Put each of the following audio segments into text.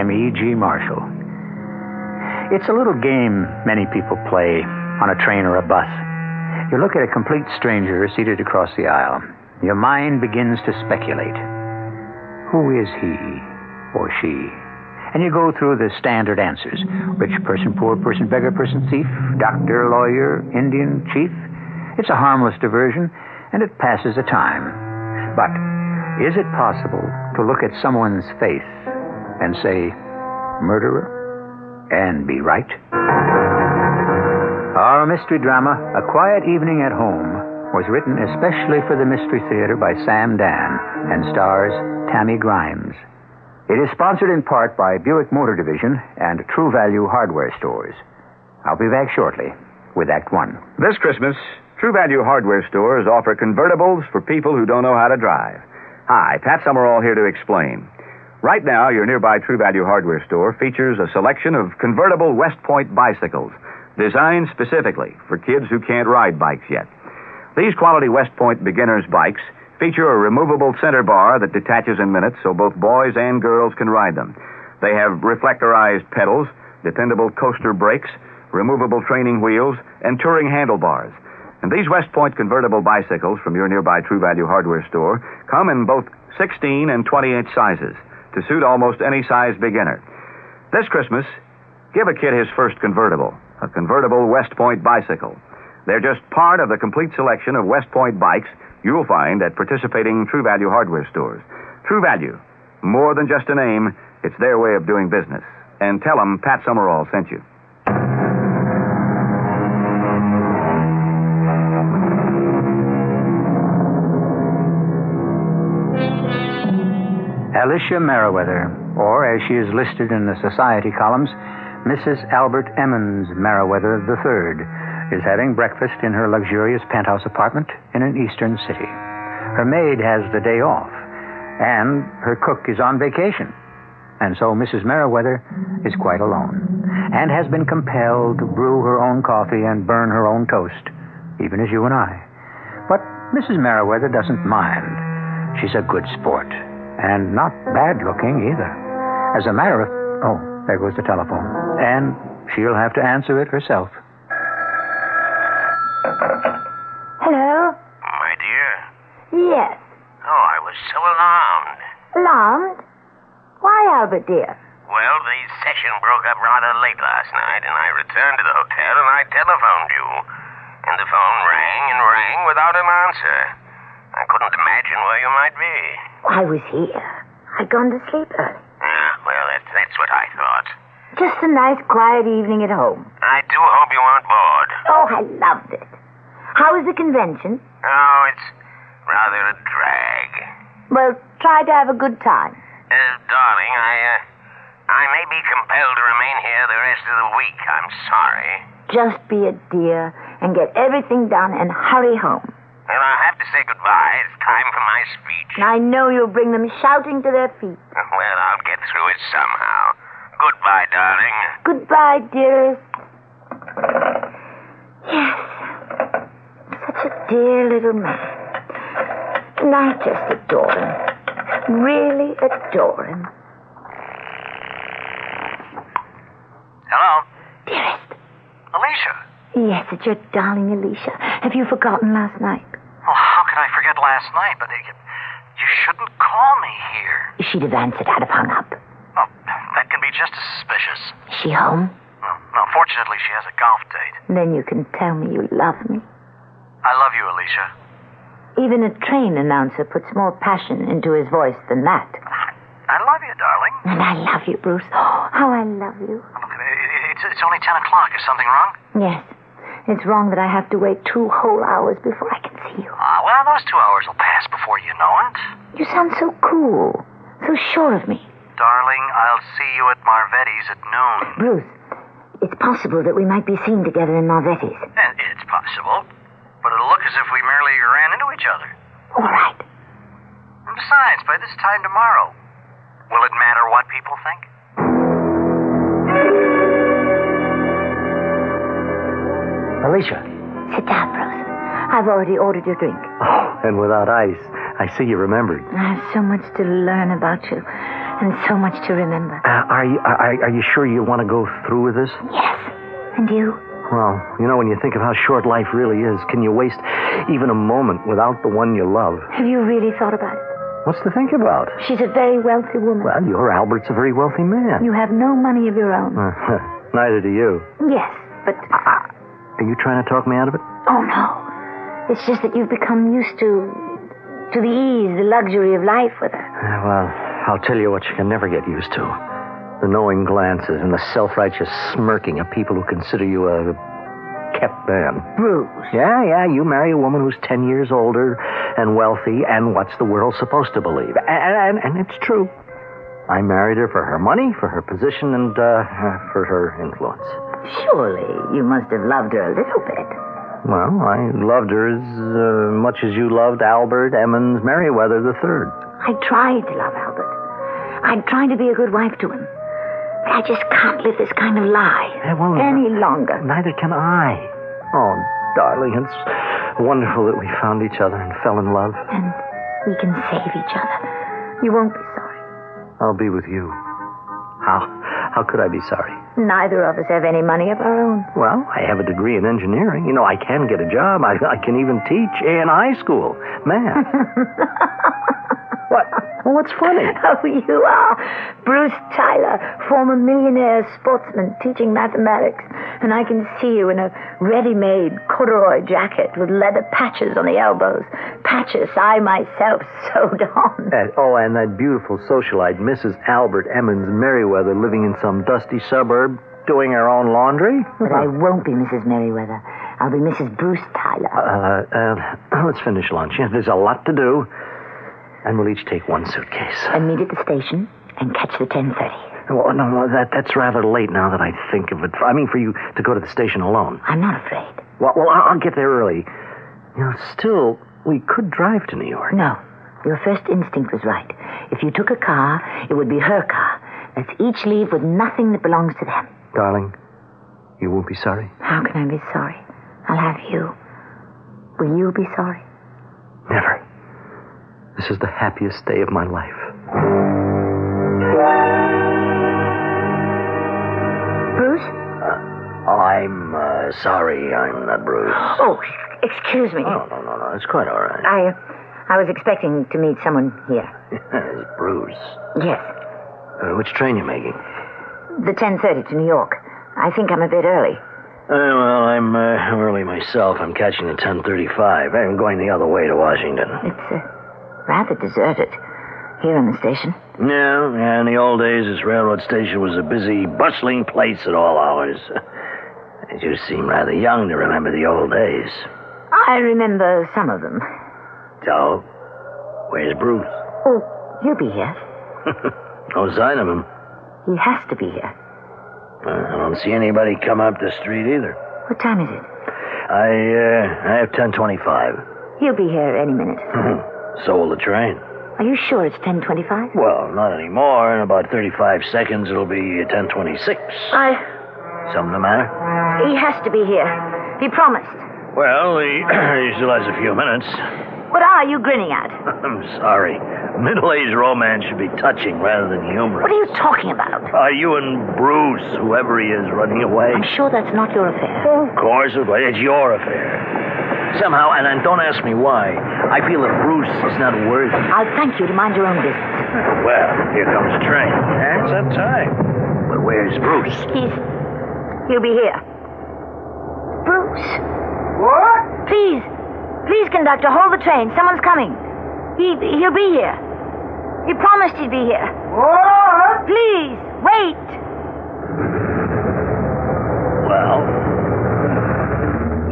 I'm E.G. Marshall. It's a little game many people play on a train or a bus. You look at a complete stranger seated across the aisle. Your mind begins to speculate. Who is he or she? And you go through the standard answers rich person, poor person, beggar person, thief, doctor, lawyer, Indian, chief. It's a harmless diversion, and it passes the time. But is it possible to look at someone's face and say, murderer, and be right? Our mystery drama, A Quiet Evening at Home, was written especially for the Mystery Theater by Sam Dann and stars Tammy Grimes. It is sponsored in part by Buick Motor Division and True Value Hardware Stores. I'll be back shortly with Act One. This Christmas, True Value Hardware Stores offer convertibles for people who don't know how to drive. Hi, Pat Summerall here to explain. Right now, your nearby True Value Hardware store features a selection of convertible West Point bicycles designed specifically for kids who can't ride bikes yet. These quality West Point beginners bikes feature a removable center bar that detaches in minutes so both boys and girls can ride them. They have reflectorized pedals, dependable coaster brakes, removable training wheels, and touring handlebars. And these West Point convertible bicycles from your nearby True Value hardware store come in both 16 and 20 inch sizes to suit almost any size beginner. This Christmas, give a kid his first convertible, a convertible West Point bicycle. They're just part of the complete selection of West Point bikes you'll find at participating True Value hardware stores. True Value, more than just a name, it's their way of doing business. And tell them Pat Summerall sent you. Alicia Merriweather, or as she is listed in the society columns, Mrs. Albert Emmons Merriweather III, is having breakfast in her luxurious penthouse apartment in an eastern city. Her maid has the day off, and her cook is on vacation. And so Mrs. Merriweather is quite alone, and has been compelled to brew her own coffee and burn her own toast, even as you and I. But Mrs. Merriweather doesn't mind. She's a good sport and not bad looking either. As a matter of. Oh, there goes the telephone. And she'll have to answer it herself. Hello? My dear. Yes. Oh, I was so alarmed. Alarmed? Why, Albert, dear? Well, the session broke up rather late last night, and I returned to the hotel and I telephoned you. And the phone rang and rang without an answer. I couldn't imagine where you might be. I was here. I'd gone to sleep early. Ah, well, that's, that's what I thought. Just a nice, quiet evening at home. I do hope you aren't bored. Oh, I loved it. How was the convention? Oh, it's rather a drag. Well, try to have a good time. Uh, darling, I, uh, I may be compelled to remain here the rest of the week. I'm sorry. Just be a dear and get everything done and hurry home. Well, I have to say goodbye. It's time for my speech. I know you'll bring them shouting to their feet. Well, I'll get through it somehow. Goodbye, darling. Goodbye, dearest. Yes. Such a dear little man. And I just adore him. Really adore him. Hello? Dearest. Alicia. Yes, it's your darling Alicia. Have you forgotten last night? Well, how could I forget last night? But uh, you shouldn't call me here. She'd have answered. I'd have hung up. Oh, that can be just as suspicious. Is she home? No, no, fortunately, she has a golf date. Then you can tell me you love me. I love you, Alicia. Even a train announcer puts more passion into his voice than that. I love you, darling. And I love you, Bruce. Oh, how I love you. Look, it- it- it's, it's only 10 o'clock. Is something wrong? Yes. It's wrong that I have to wait two whole hours before I can see you. Ah, well, those two hours will pass before before you know it. You sound so cool, so sure of me. Darling, I'll see you at Marvetti's at noon. Bruce, it's possible that we might be seen together in Marvetti's. And it's possible, but it'll look as if we merely ran into each other. All right. And besides, by this time tomorrow, will it matter what people think? Alicia. Sit down, Bruce. I've already ordered your drink. Oh, and without ice. I see you remembered. I have so much to learn about you, and so much to remember. Uh, are you are, are you sure you want to go through with this? Yes. And you? Well, you know, when you think of how short life really is, can you waste even a moment without the one you love? Have you really thought about it? What's to think about? She's a very wealthy woman. Well, your Albert's a very wealthy man. You have no money of your own. Uh, neither do you. Yes, but Are you trying to talk me out of it? oh no. It's just that you've become used to to the ease, the luxury of life with her. Uh, well, I'll tell you what you can never get used to. The knowing glances and the self-righteous smirking of people who consider you a kept man. Bruce. Yeah, yeah, you marry a woman who's 10 years older and wealthy, and what's the world supposed to believe? And, and, and it's true. I married her for her money, for her position, and uh, for her influence. Surely you must have loved her a little bit. Well, I loved her as uh, much as you loved Albert Emmons Merriweather III. I tried to love Albert. I tried to be a good wife to him. But I just can't live this kind of lie well, any longer. Neither can I. Oh, darling, it's wonderful that we found each other and fell in love. And we can save each other. You won't be sorry. I'll be with you. How? How could I be sorry? Neither of us have any money of our own. Well, I have a degree in engineering. You know, I can get a job. I, I can even teach in high school math. what? Well, what's funny? Oh, you are. Bruce Tyler, former millionaire sportsman teaching mathematics. And I can see you in a ready made corduroy jacket with leather patches on the elbows. Patches I myself sewed on. Uh, oh, and that beautiful socialite, Mrs. Albert Emmons Merriweather, living in some dusty suburb, doing her own laundry? But I won't be Mrs. Merriweather. I'll be Mrs. Bruce Tyler. Uh, uh, let's finish lunch. Yeah, there's a lot to do. And we'll each take one suitcase. and meet at the station and catch the 10.30. Well, no, no, that, that's rather late now that I think of it. I mean, for you to go to the station alone. I'm not afraid. Well, well I'll, I'll get there early. You know, still, we could drive to New York. No. Your first instinct was right. If you took a car, it would be her car. Let's each leave with nothing that belongs to them. Darling, you won't be sorry? How can I be sorry? I'll have you. Will you be sorry? Never. This is the happiest day of my life. Bruce? I'm uh, sorry I'm not Bruce. Oh, excuse me. No, no, no, no. It's quite all right. I, I was expecting to meet someone here. it's Bruce. Yes, Uh, which train you making? the 10:30 to New York. I think I'm a bit early. Uh, well, I'm uh, early myself. I'm catching the 10:35. I'm going the other way to Washington. It's uh, rather deserted here in the station. No, yeah, in the old days, this railroad station was a busy, bustling place at all hours. You seem rather young to remember the old days. I remember some of them. So, where's Bruce? Oh, he'll be here. No sign of him. He has to be here. Uh, I don't see anybody come up the street either. What time is it? I, uh, I have 1025. He'll be here any minute. so will the train. Are you sure it's 10:25? Well, not anymore. In about 35 seconds, it'll be 1026. I. Something the matter? He has to be here. He promised. Well, he, he still has a few minutes. What are you grinning at? I'm sorry. Middle-aged romance should be touching rather than humorous. What are you talking about? Are you and Bruce, whoever he is, running away? I'm sure that's not your affair. Of course, of course. It's your affair. Somehow, and then don't ask me why, I feel that Bruce is not worthy. I'll thank you to mind your own business. Well, here comes the train. That's that time. But where's Bruce? He's. He'll be here. Bruce. What? Please. Please, conductor, hold the train. Someone's coming. He, he'll be here. He promised he'd be here. What? Please, wait. Well, He's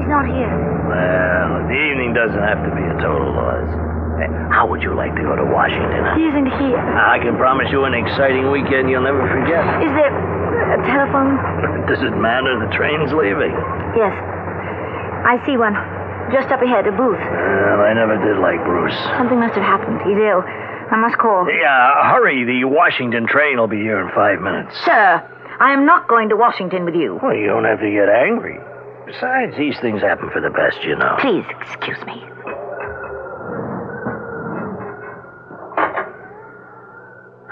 not here. well, the evening doesn't have to be a total loss. How would you like to go to Washington? He isn't here. I can promise you an exciting weekend you'll never forget. Is there a telephone? Does it matter? The train's leaving. Yes. I see one. Just up ahead, a booth. Well, I never did like Bruce. Something must have happened. He's ill. I must call. Yeah, hurry. The Washington train will be here in five minutes. Sir, I am not going to Washington with you. Well, you don't have to get angry. Besides, these things happen for the best, you know. Please excuse me.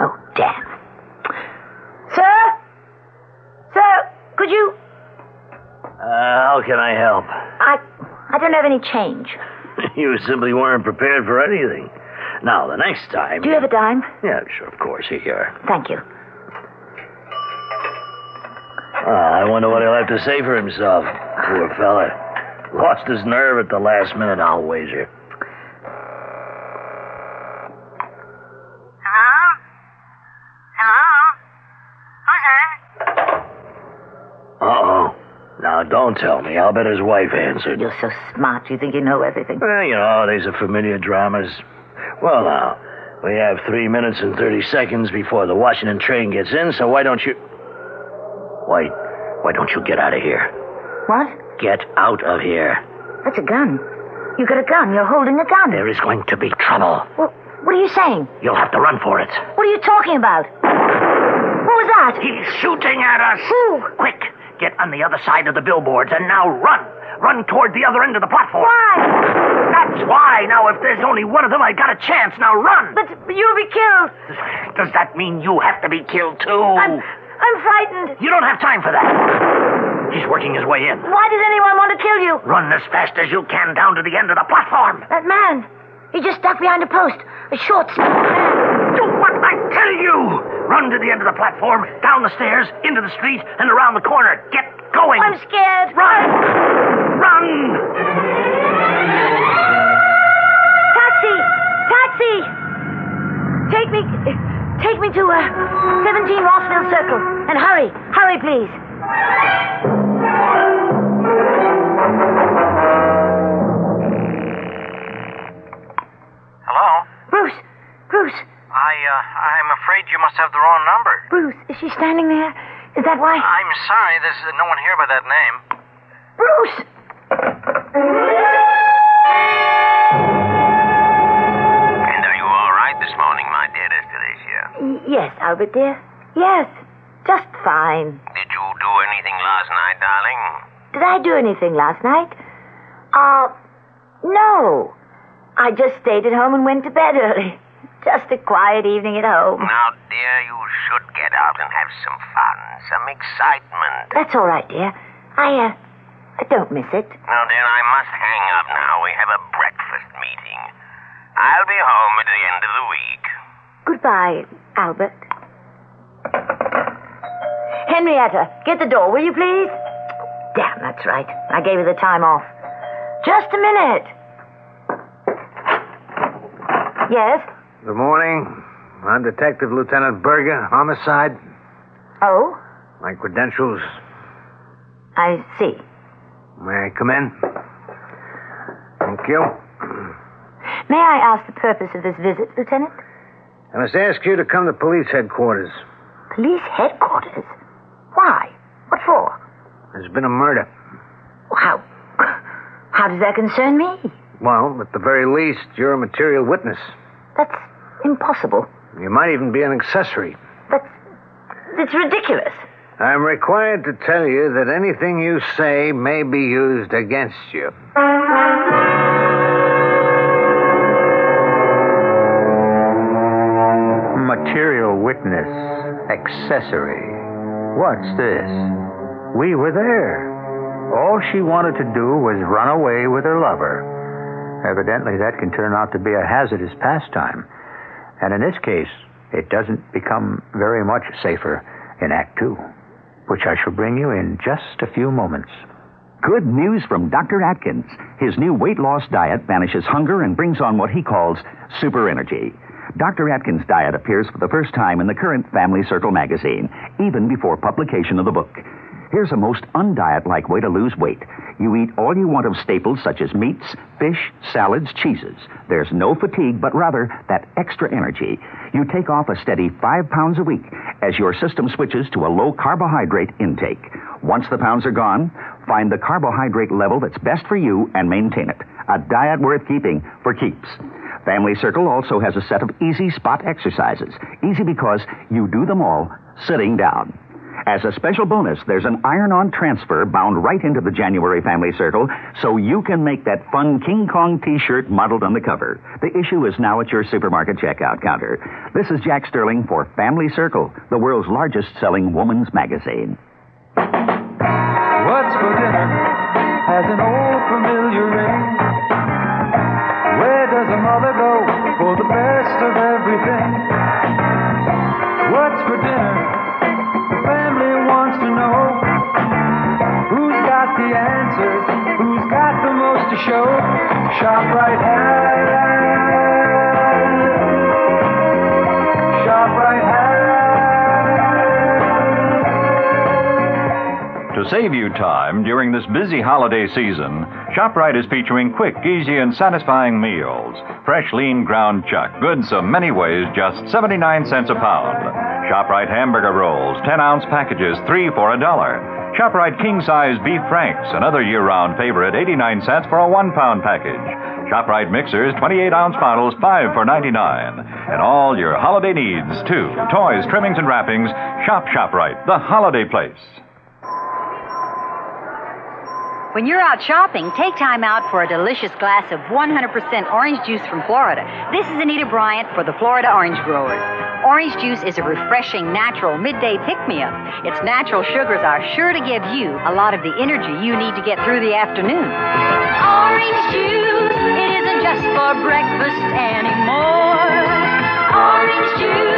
Oh, damn. Sir? Sir, could you. Uh, how can I help? I. I don't have any change. you simply weren't prepared for anything. Now, the next time. Do you have a dime? Yeah, sure, of course. Here you are. Thank you. Ah, I wonder what he'll have to say for himself. Poor fella. Lost his nerve at the last minute, I'll wager. Hello? Hello? Who's there? Uh-oh. Now, don't tell me. I'll bet his wife answered. You're so smart. You think you know everything. Well, you know, these are familiar dramas. Well, now, we have three minutes and 30 seconds before the Washington train gets in, so why don't you... Why, why don't you get out of here? What? Get out of here. That's a gun. You got a gun. You're holding a gun. There is going to be trouble. Well, what are you saying? You'll have to run for it. What are you talking about? What was that? He's shooting at us. Who? Quick, get on the other side of the billboards and now run. Run toward the other end of the platform. Why? That's why. Now, if there's only one of them, I got a chance. Now run. But you'll be killed. Does that mean you have to be killed too? I'm, I'm frightened. You don't have time for that. He's working his way in. Why does anyone want to kill you? Run as fast as you can down to the end of the platform. That man. He just stuck behind a post. A short, man. Do what I tell you. Run to the end of the platform, down the stairs, into the street, and around the corner. Get going. I'm scared. Run! Run! Taxi! Taxi! Take me. Take me to uh, 17 Rossville Circle. And hurry. Hurry, please. Hello? Bruce. Bruce. I, uh, I'm afraid you must have the wrong number. Bruce. Is she standing there? Is that why? I'm sorry, there's no one here by that name. Bruce! Yes, Albert, dear. Yes. Just fine. Did you do anything last night, darling? Did I do anything last night? Uh, no. I just stayed at home and went to bed early. Just a quiet evening at home. Now, dear, you should get out and have some fun, some excitement. That's all right, dear. I, uh, I don't miss it. Now, dear, I must hang up now. We have a breakfast meeting. I'll be home at the end of the week. Goodbye, Albert. Henrietta, get the door, will you please? Damn, that's right. I gave her the time off. Just a minute. Yes? Good morning. I'm Detective Lieutenant Berger, homicide. Oh, My credentials. I see. May I come in? Thank you. May I ask the purpose of this visit, Lieutenant? I must ask you to come to police headquarters. Police headquarters? Why? What for? There's been a murder. How? How does that concern me? Well, at the very least, you're a material witness. That's impossible. You might even be an accessory. That's. It's ridiculous. I'm required to tell you that anything you say may be used against you. Witness, accessory. What's this? We were there. All she wanted to do was run away with her lover. Evidently, that can turn out to be a hazardous pastime. And in this case, it doesn't become very much safer in Act Two, which I shall bring you in just a few moments. Good news from Dr. Atkins. His new weight loss diet banishes hunger and brings on what he calls super energy. Dr. Atkins' diet appears for the first time in the current Family Circle magazine, even before publication of the book. Here's a most undiet like way to lose weight. You eat all you want of staples such as meats, fish, salads, cheeses. There's no fatigue, but rather that extra energy. You take off a steady five pounds a week as your system switches to a low carbohydrate intake. Once the pounds are gone, find the carbohydrate level that's best for you and maintain it. A diet worth keeping for keeps. Family Circle also has a set of easy spot exercises. Easy because you do them all sitting down. As a special bonus, there's an iron on transfer bound right into the January Family Circle so you can make that fun King Kong t shirt modeled on the cover. The issue is now at your supermarket checkout counter. This is Jack Sterling for Family Circle, the world's largest selling woman's magazine. What's for dinner has an old best of everything? What's for dinner? The family wants to know. Who's got the answers? Who's got the most to show? ShopRite has. To save you time during this busy holiday season, ShopRite is featuring quick, easy, and satisfying meals. Fresh, lean ground chuck, good so many ways, just 79 cents a pound. ShopRite hamburger rolls, 10 ounce packages, 3 for a dollar. ShopRite king size beef franks, another year round favorite, 89 cents for a 1 pound package. ShopRite mixers, 28 ounce bottles, 5 for 99. And all your holiday needs, too. Toys, trimmings, and wrappings. Shop ShopRite, the holiday place. When you're out shopping, take time out for a delicious glass of 100% orange juice from Florida. This is Anita Bryant for the Florida Orange Growers. Orange juice is a refreshing, natural midday pick me up. Its natural sugars are sure to give you a lot of the energy you need to get through the afternoon. Orange juice, it isn't just for breakfast anymore. Orange juice,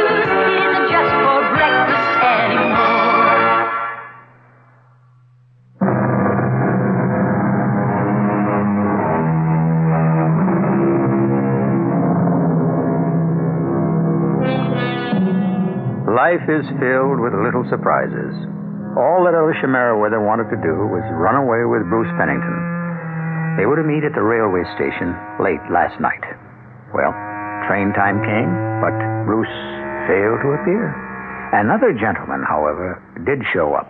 Life is filled with little surprises. All that Alicia Merriweather wanted to do was run away with Bruce Pennington. They were to meet at the railway station late last night. Well, train time came, but Bruce failed to appear. Another gentleman, however, did show up,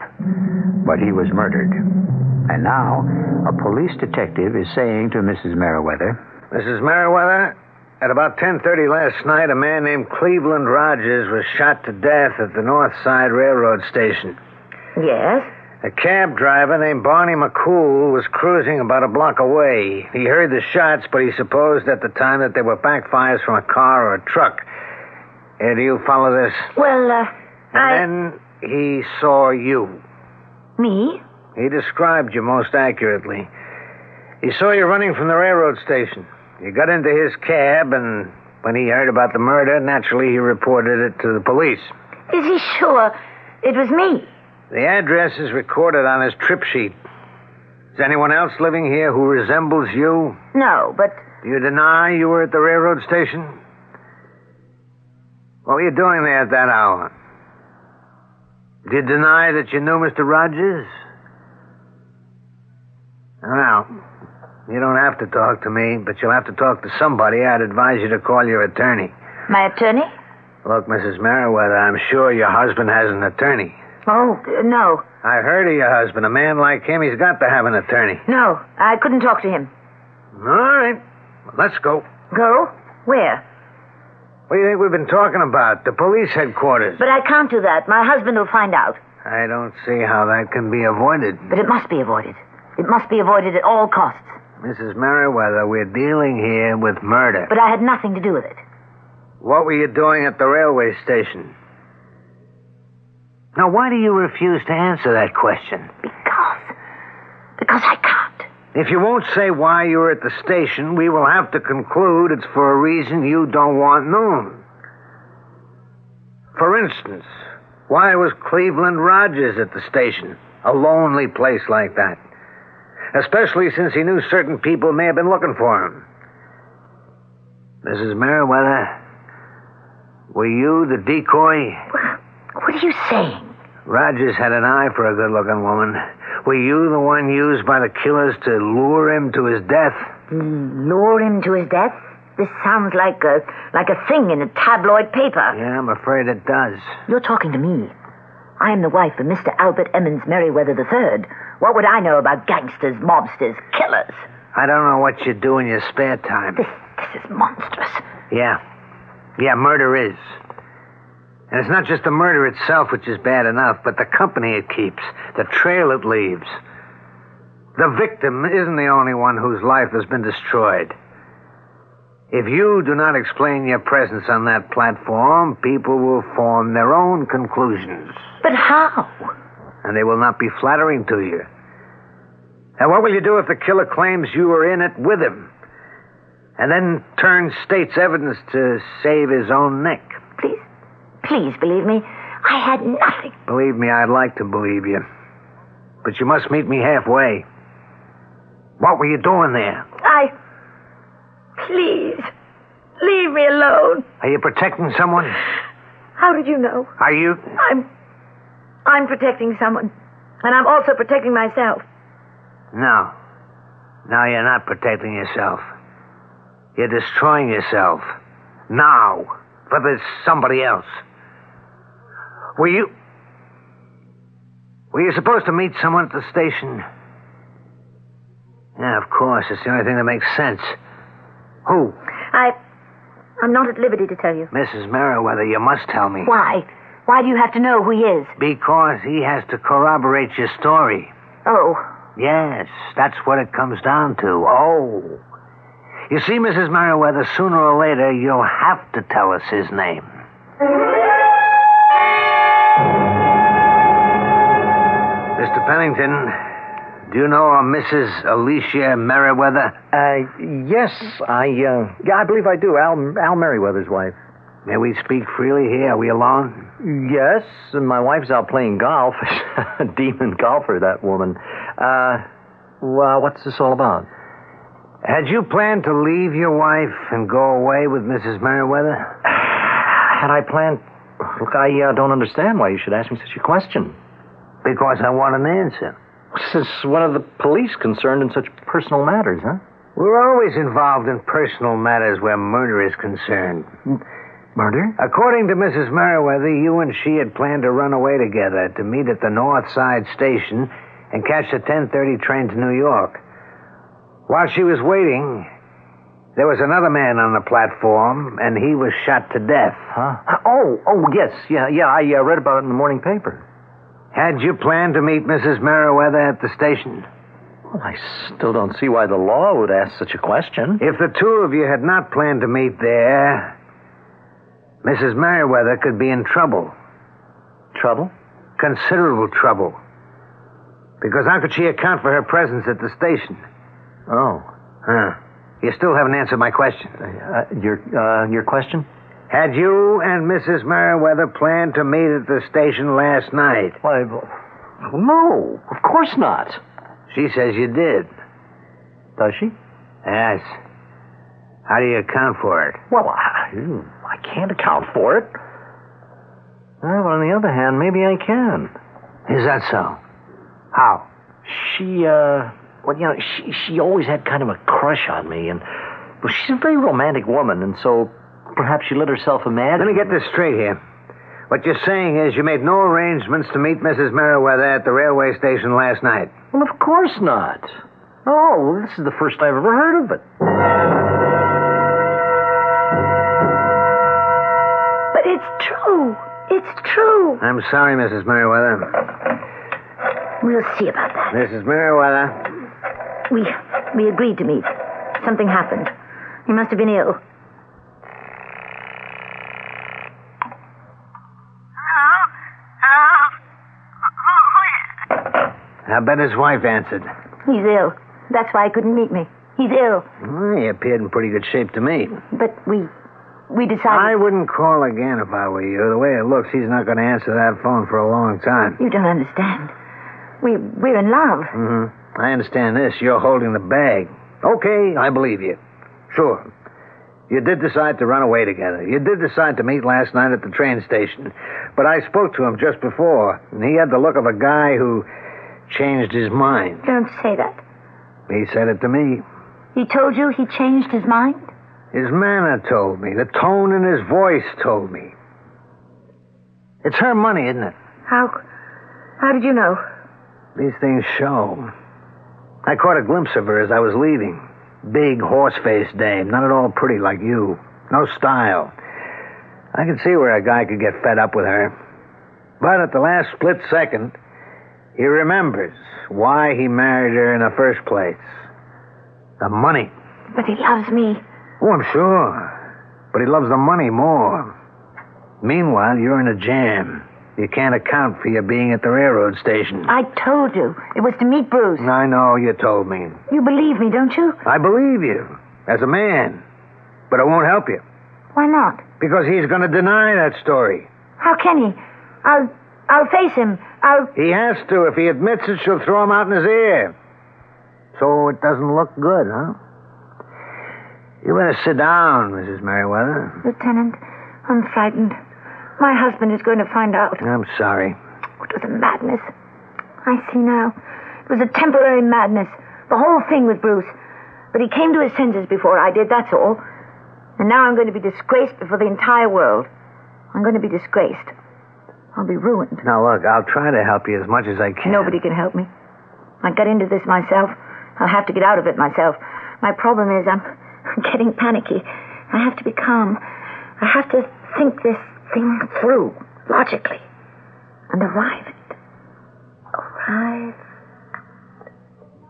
but he was murdered. And now, a police detective is saying to Mrs. Merriweather, Mrs. Merriweather, at about 10.30 last night, a man named Cleveland Rogers was shot to death at the North Side Railroad Station. Yes? A cab driver named Barney McCool was cruising about a block away. He heard the shots, but he supposed at the time that they were backfires from a car or a truck. Uh, do you follow this? Well, uh, I. And then he saw you. Me? He described you most accurately. He saw you running from the railroad station. You got into his cab, and when he heard about the murder, naturally he reported it to the police. Is he sure it was me? The address is recorded on his trip sheet. Is anyone else living here who resembles you? No, but Do you deny you were at the railroad station? What were you doing there at that hour? Did you deny that you knew Mr. Rogers? Well, you don't have to talk to me, but you'll have to talk to somebody. I'd advise you to call your attorney. my attorney? Look, Mrs. Merriweather, I'm sure your husband has an attorney. Oh, no. I heard of your husband. A man like him, he's got to have an attorney. No, I couldn't talk to him. All right. Let's go. Go? Where? What do you think we've been talking about? The police headquarters. But I can't do that. My husband will find out. I don't see how that can be avoided. But it must be avoided. It must be avoided at all costs. Mrs. Merriweather, we're dealing here with murder. But I had nothing to do with it. What were you doing at the railway station? Now, why do you refuse to answer that question? Because. Because I can't. If you won't say why you were at the station, we will have to conclude it's for a reason you don't want known. For instance, why was Cleveland Rogers at the station? A lonely place like that. Especially since he knew certain people may have been looking for him. Mrs. Merriweather, were you the decoy? What are you saying? Rogers had an eye for a good looking woman. Were you the one used by the killers to lure him to his death? Mm, lure him to his death? This sounds like a, like a thing in a tabloid paper. Yeah, I'm afraid it does. You're talking to me. I am the wife of Mr. Albert Emmons Merriweather III. What would I know about gangsters, mobsters, killers? I don't know what you do in your spare time. This, this is monstrous. Yeah. Yeah, murder is. And it's not just the murder itself which is bad enough, but the company it keeps, the trail it leaves. The victim isn't the only one whose life has been destroyed. If you do not explain your presence on that platform, people will form their own conclusions. But how? And they will not be flattering to you. And what will you do if the killer claims you were in it with him? And then turns state's evidence to save his own neck? Please, please believe me. I had nothing. Believe me, I'd like to believe you. But you must meet me halfway. What were you doing there? I. Please, leave me alone. Are you protecting someone? How did you know? Are you? I'm. I'm protecting someone. And I'm also protecting myself. No. No, you're not protecting yourself. You're destroying yourself. Now. For this somebody else. Were you. Were you supposed to meet someone at the station? Yeah, of course. It's the only thing that makes sense. Who? I. I'm not at liberty to tell you. Mrs. Merriweather, you must tell me. Why? Why do you have to know who he is? Because he has to corroborate your story. Oh. Yes, that's what it comes down to. Oh. You see, Mrs. Merriweather, sooner or later, you'll have to tell us his name. Mr. Pennington, do you know a Mrs. Alicia Merriweather? Uh, yes, I, uh, yeah, I believe I do. Al, Al Merriweather's wife. May we speak freely here? Are we alone? Yes, and my wife's out playing golf. a demon golfer, that woman. Uh, well, what's this all about? Had you planned to leave your wife and go away with Mrs. Merriweather? Had I planned? Look, I uh, don't understand why you should ask me such a question. Because I want an answer. This is one of the police concerned in such personal matters, huh? We're always involved in personal matters where murder is concerned. Murder? According to Mrs. Merriweather, you and she had planned to run away together to meet at the North Side Station and catch the 10:30 train to New York. While she was waiting, there was another man on the platform, and he was shot to death. Huh? Oh, oh, yes, yeah, yeah. I uh, read about it in the morning paper. Had you planned to meet Mrs. Merriweather at the station? Well, I still don't see why the law would ask such a question. If the two of you had not planned to meet there, Mrs. Merriweather could be in trouble. Trouble? Considerable trouble. Because how could she account for her presence at the station? Oh. Huh. You still haven't answered my question. Uh, your, uh, your question? Had you and Mrs. Merriweather planned to meet at the station last night? Why, no, of course not. She says you did. Does she? Yes. How do you account for it? Well, I, I can't account for it. Well, on the other hand, maybe I can. Is that so? How? She, uh, well, you know, she, she always had kind of a crush on me, and, well, she's a very romantic woman, and so perhaps she let herself imagine. Let me get this straight here. What you're saying is you made no arrangements to meet Mrs. Merriweather at the railway station last night. Well, of course not. Oh, this is the first I've ever heard of it. But it's true. It's true. I'm sorry, Mrs. Merriweather. We'll see about that. Mrs. Merriweather. We we agreed to meet. Something happened. He must have been ill. I bet his wife answered. He's ill. That's why he couldn't meet me. He's ill. Well, he appeared in pretty good shape to me. But we we decided. I wouldn't call again if I were you. The way it looks, he's not going to answer that phone for a long time. You don't understand. We we're in love. Mm-hmm. I understand this. You're holding the bag. Okay, I believe you. Sure. You did decide to run away together. You did decide to meet last night at the train station. But I spoke to him just before, and he had the look of a guy who changed his mind. Don't say that. He said it to me. He told you he changed his mind? His manner told me. The tone in his voice told me. It's her money, isn't it? How. How did you know? These things show. I caught a glimpse of her as I was leaving. Big, horse faced dame, not at all pretty like you. No style. I could see where a guy could get fed up with her. But at the last split second, he remembers why he married her in the first place. The money. But he loves me. Oh, I'm sure. But he loves the money more. Meanwhile, you're in a jam. You can't account for your being at the railroad station. I told you. It was to meet Bruce. I know, you told me. You believe me, don't you? I believe you, as a man. But it won't help you. Why not? Because he's going to deny that story. How can he? I'll. I'll face him. I'll. He has to. If he admits it, she'll throw him out in his ear. So it doesn't look good, huh? You better sit down, Mrs. Merriweather. Lieutenant, I'm frightened. My husband is going to find out. I'm sorry. It was a madness. I see now. It was a temporary madness. The whole thing with Bruce. But he came to his senses before I did, that's all. And now I'm going to be disgraced before the entire world. I'm going to be disgraced. I'll be ruined. Now, look, I'll try to help you as much as I can. Nobody can help me. I got into this myself. I'll have to get out of it myself. My problem is I'm, getting panicky. I have to be calm. I have to think this thing through logically and arrive at arrive.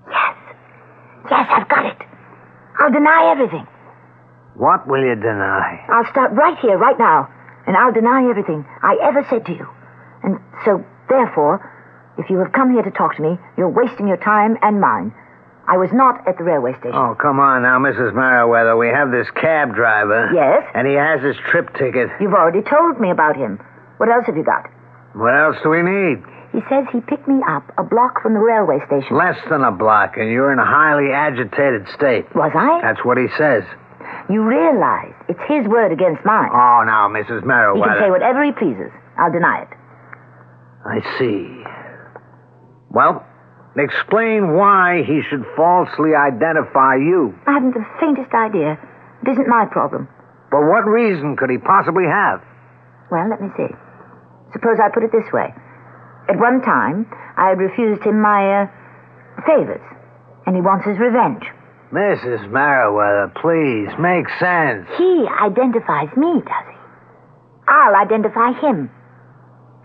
Yes. Yes, I've got it. I'll deny everything. What will you deny? I'll start right here, right now, and I'll deny everything I ever said to you. And so, therefore, if you have come here to talk to me, you're wasting your time and mine. I was not at the railway station. Oh, come on now, Mrs. Merriweather. We have this cab driver. Yes? And he has his trip ticket. You've already told me about him. What else have you got? What else do we need? He says he picked me up a block from the railway station. Less than a block, and you're in a highly agitated state. Was I? That's what he says. You realize it's his word against mine. Oh, now, Mrs. He Merriweather. can say whatever he pleases. I'll deny it. I see. Well, explain why he should falsely identify you. I haven't the faintest idea. It isn't my problem. For what reason could he possibly have? Well, let me see. Suppose I put it this way. At one time, I had refused him my, uh, favors, and he wants his revenge. Mrs. Merriweather, please, make sense. He identifies me, does he? I'll identify him.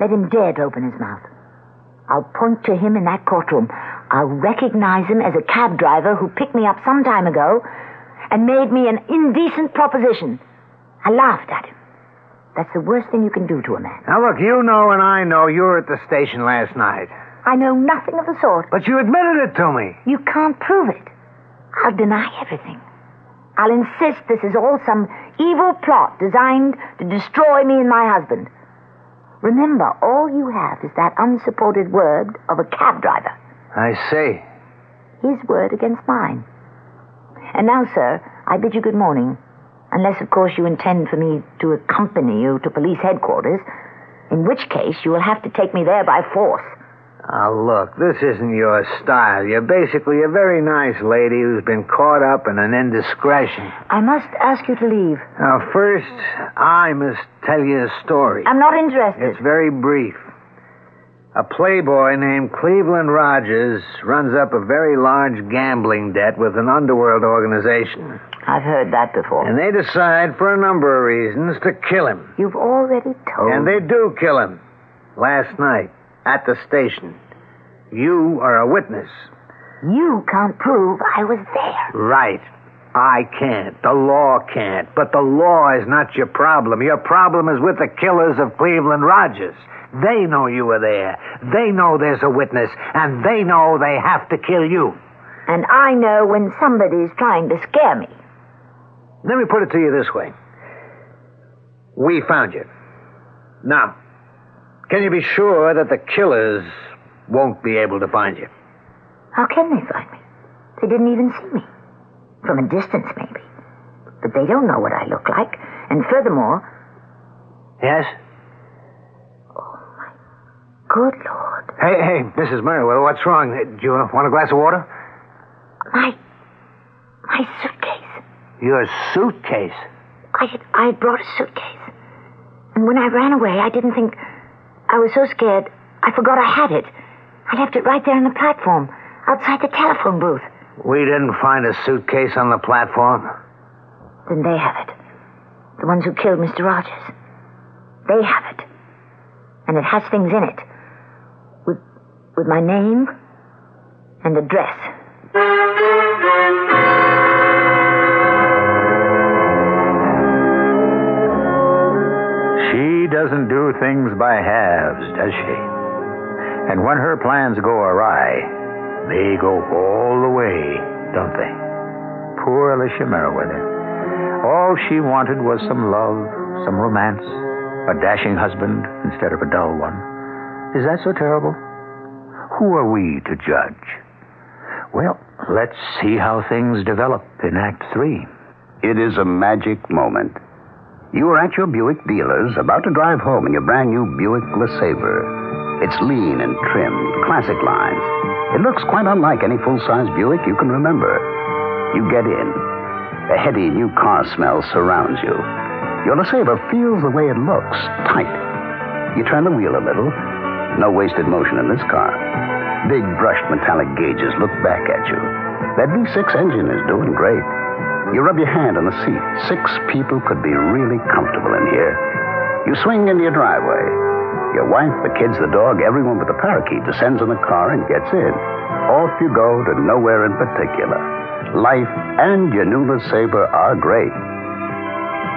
Let him dare to open his mouth. I'll point to him in that courtroom. I'll recognize him as a cab driver who picked me up some time ago and made me an indecent proposition. I laughed at him. That's the worst thing you can do to a man. Now, look, you know and I know you were at the station last night. I know nothing of the sort. But you admitted it to me. You can't prove it. I'll deny everything. I'll insist this is all some evil plot designed to destroy me and my husband. Remember, all you have is that unsupported word of a cab driver. I say. His word against mine. And now, sir, I bid you good morning. Unless, of course, you intend for me to accompany you to police headquarters, in which case you will have to take me there by force. Oh, look, this isn't your style. You're basically a very nice lady who's been caught up in an indiscretion. I must ask you to leave. Now, first, I must tell you a story. I'm not interested. It's very brief. A playboy named Cleveland Rogers runs up a very large gambling debt with an underworld organization. I've heard that before. And they decide, for a number of reasons, to kill him. You've already told me. And they do kill him. Last night, at the station. You are a witness. You can't prove I was there. Right. I can't. The law can't. But the law is not your problem. Your problem is with the killers of Cleveland Rogers. They know you were there. They know there's a witness, and they know they have to kill you. And I know when somebody's trying to scare me. Let me put it to you this way. We found you. Now, can you be sure that the killers won't be able to find you? How can they find me? They didn't even see me. From a distance, maybe. But they don't know what I look like. And furthermore, Yes? Oh, my good Lord, Hey, hey, Mrs. Merriweather, what's wrong? Do you want a glass of water? my my suitcase. Your suitcase. I had, I had brought a suitcase. And when I ran away, I didn't think. I was so scared, I forgot I had it. I left it right there on the platform, outside the telephone booth. We didn't find a suitcase on the platform. Then they have it. The ones who killed Mr. Rogers. They have it. And it has things in it. With, with my name and address. Doesn't do things by halves, does she? And when her plans go awry, they go all the way, don't they? Poor Alicia Merriweather. All she wanted was some love, some romance, a dashing husband instead of a dull one. Is that so terrible? Who are we to judge? Well, let's see how things develop in Act Three. It is a magic moment. You are at your Buick dealer's, about to drive home in your brand new Buick LeSabre. It's lean and trim, classic lines. It looks quite unlike any full-size Buick you can remember. You get in. A heady new car smell surrounds you. Your LeSabre feels the way it looks, tight. You turn the wheel a little. No wasted motion in this car. Big brushed metallic gauges look back at you. That V6 engine is doing great. You rub your hand on the seat. Six people could be really comfortable in here. You swing into your driveway. Your wife, the kids, the dog, everyone but the parakeet descends in the car and gets in. Off you go to nowhere in particular. Life and your new LeSabre are great.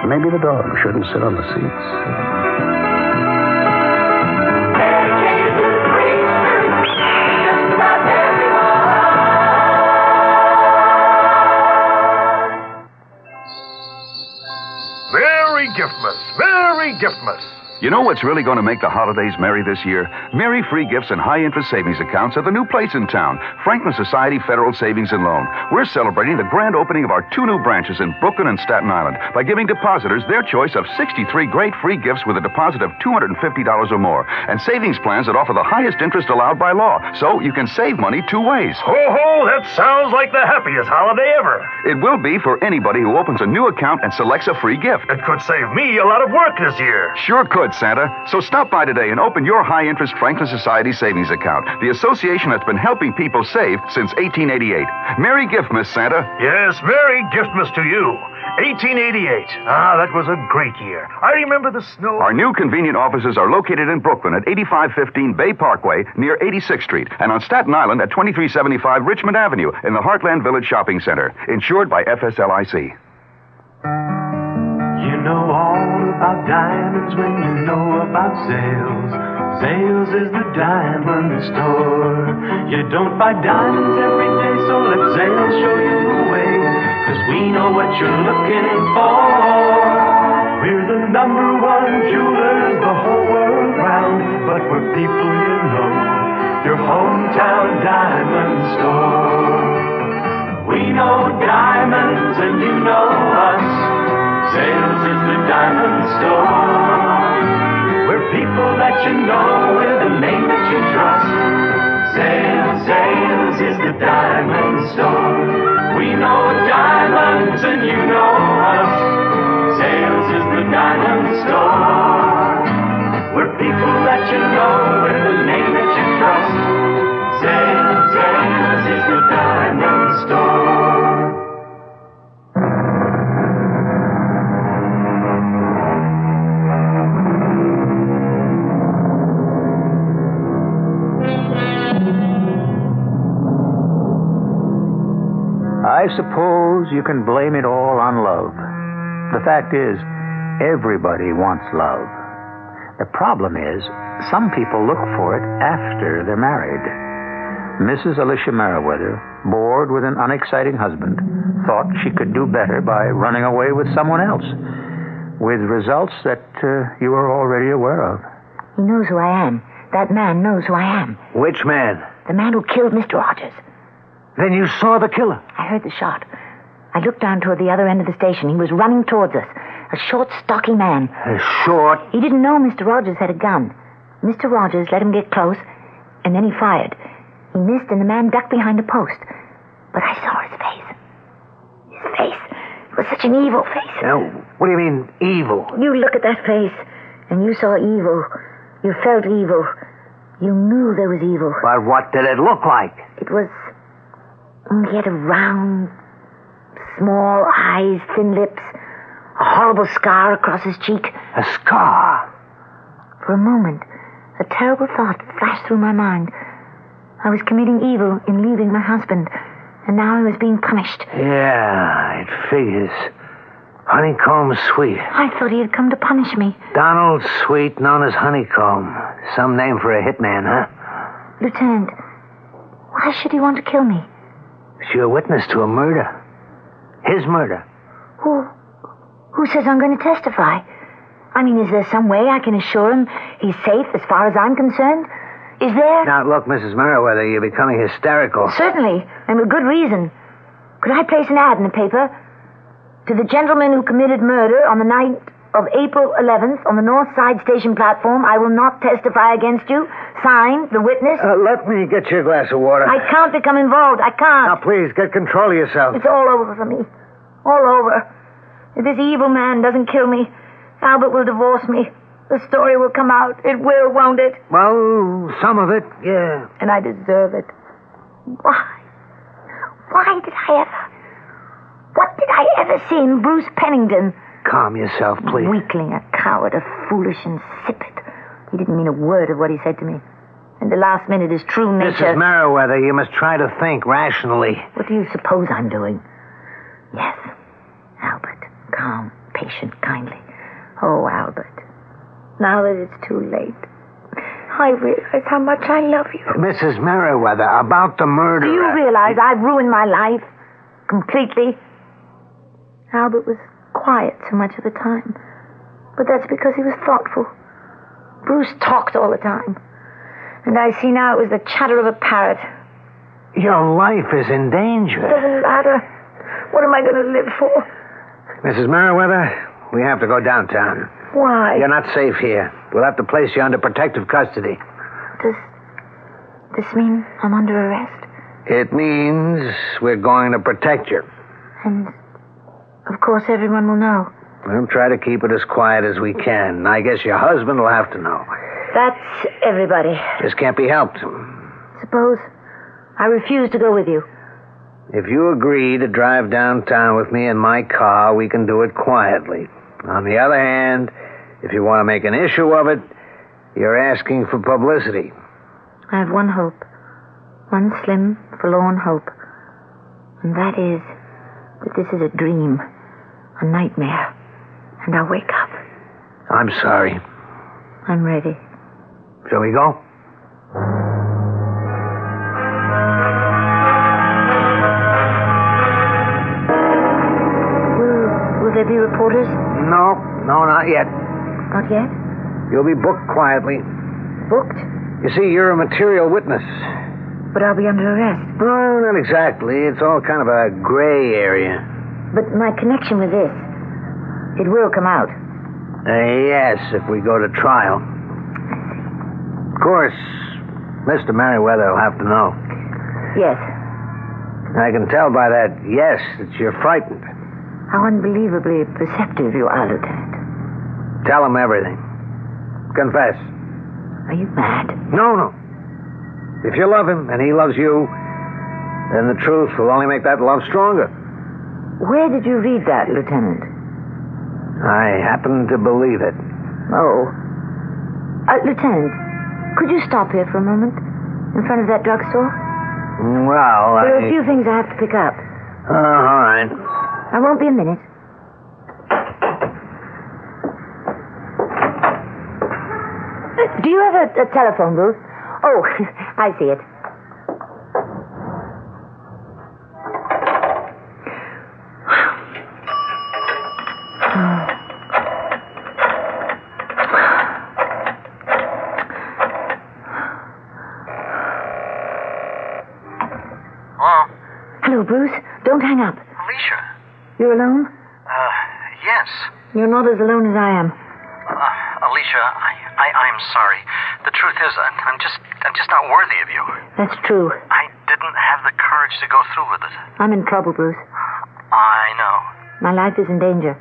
Maybe the dog shouldn't sit on the seats. Giftmas! Merry Giftmas! You know what's really going to make the holidays merry this year? Merry free gifts and high interest savings accounts at the new place in town, Franklin Society Federal Savings and Loan. We're celebrating the grand opening of our two new branches in Brooklyn and Staten Island by giving depositors their choice of 63 great free gifts with a deposit of $250 or more, and savings plans that offer the highest interest allowed by law, so you can save money two ways. Ho ho! That sounds like the happiest holiday ever. It will be for anybody who opens a new account and selects a free gift. It could save me a lot of work this year. Sure could, Santa. So stop by today and open your high interest Franklin Society savings account, the association that's been helping people save since 1888. Merry Giftmas, Santa. Yes, Merry Giftmas to you. 1888. Ah, that was a great year. I remember the snow. Our new convenient offices are located in Brooklyn at 8515 Bay Parkway near 86th Street and on Staten Island at 2375 Richmond Avenue in the Heartland Village Shopping Center. Insured by FSLIC. You know all about diamonds when you know about Zales. Zales is the diamond store. You don't buy diamonds every day, so let Zales show you the way. Cause we know what you're looking for. We're the number one jewelers the whole world round, but we're people you know. Your hometown diamond store. We know diamonds and you know us. Zales is the diamond store. We're people that you know with a name that you trust. Zales, Zales is the diamond store. We know diamonds and you know us. Zales is the diamond store. I suppose you can blame it all on love. The fact is, everybody wants love. The problem is, some people look for it after they're married. Mrs. Alicia Merriweather, bored with an unexciting husband, thought she could do better by running away with someone else, with results that uh, you are already aware of. He knows who I am. That man knows who I am. Which man? The man who killed Mr. Rogers. Then you saw the killer. I heard the shot. I looked down toward the other end of the station. He was running towards us. A short, stocky man. A short? He didn't know Mr. Rogers had a gun. Mr. Rogers let him get close, and then he fired. He missed, and the man ducked behind a post. But I saw his face. His face. It was such an evil face. Now, what do you mean, evil? You look at that face, and you saw evil. You felt evil. You knew there was evil. But what did it look like? It was. He had a round, small eyes, thin lips, a horrible scar across his cheek. A scar? For a moment, a terrible thought flashed through my mind. I was committing evil in leaving my husband, and now I was being punished. Yeah, it figures. Honeycomb Sweet. I thought he had come to punish me. Donald Sweet, known as Honeycomb. Some name for a hitman, huh? Lieutenant, why should he want to kill me? But you're a witness to a murder. His murder. Who, who says I'm going to testify? I mean, is there some way I can assure him he's safe as far as I'm concerned? Is there? Now, look, Mrs. Merriweather, you're becoming hysterical. Certainly, and with good reason. Could I place an ad in the paper? To the gentleman who committed murder on the night of April 11th on the North Side station platform, I will not testify against you. Signed, the witness. Uh, let me get you a glass of water. I can't become involved. I can't. Now, please, get control of yourself. It's all over for me. All over. If this evil man doesn't kill me, Albert will divorce me. The story will come out. It will, won't it? Well, some of it, yeah. And I deserve it. Why? Why did I ever? What did I ever see in Bruce Pennington? Calm yourself, please. Weakling, a coward, a foolish insipid. He didn't mean a word of what he said to me. And the last minute is true nature. Mrs. Merriweather, you must try to think rationally. What do you suppose I'm doing? Yes, Albert. Calm, patient, kindly. Oh, Albert. Now that it's too late, I realize how much I love you. Mrs. Merriweather, about the murder. Do you realize I've ruined my life? Completely? Albert was quiet so much of the time. But that's because he was thoughtful. Bruce talked all the time. And I see now it was the chatter of a parrot. Your life is in danger. It doesn't matter. What am I going to live for? Mrs. Merriweather, we have to go downtown. Why? You're not safe here. We'll have to place you under protective custody. Does this mean I'm under arrest? It means we're going to protect you. And, of course, everyone will know. We'll try to keep it as quiet as we can. I guess your husband will have to know. That's everybody. This can't be helped. Suppose I refuse to go with you. If you agree to drive downtown with me in my car, we can do it quietly. On the other hand, if you want to make an issue of it, you're asking for publicity. I have one hope. One slim, forlorn hope. And that is that this is a dream, a nightmare, and I'll wake up. I'm sorry. I'm ready. Shall we go? Will, will there be reporters? No, no, not yet. Not yet? You'll be booked quietly. Booked? You see, you're a material witness. But I'll be under arrest. No, not exactly. It's all kind of a gray area. But my connection with this, it will come out. Uh, yes, if we go to trial. Of course, Mr. Merriweather will have to know. Yes. I can tell by that yes that you're frightened. How unbelievably perceptive you are, Lieutenant. Tell him everything. Confess. Are you mad? No, no. If you love him and he loves you, then the truth will only make that love stronger. Where did you read that, Lieutenant? I happen to believe it. Oh. Uh, Lieutenant, could you stop here for a moment? In front of that drugstore? Well, There are a few things I have to pick up. Oh, all right. I won't be a minute. Uh, Do you have a, a telephone booth? Oh, I see it. Hello? Hello, Bruce. Don't hang up. Alicia, You're alone? Uh, yes. You're not as alone as I am. Uh, Alicia, I, I, I'm sorry. The truth is, I'm, I'm just, I'm just not worthy of you. That's true. I didn't have the courage to go through with it. I'm in trouble, Bruce. I know. My life is in danger.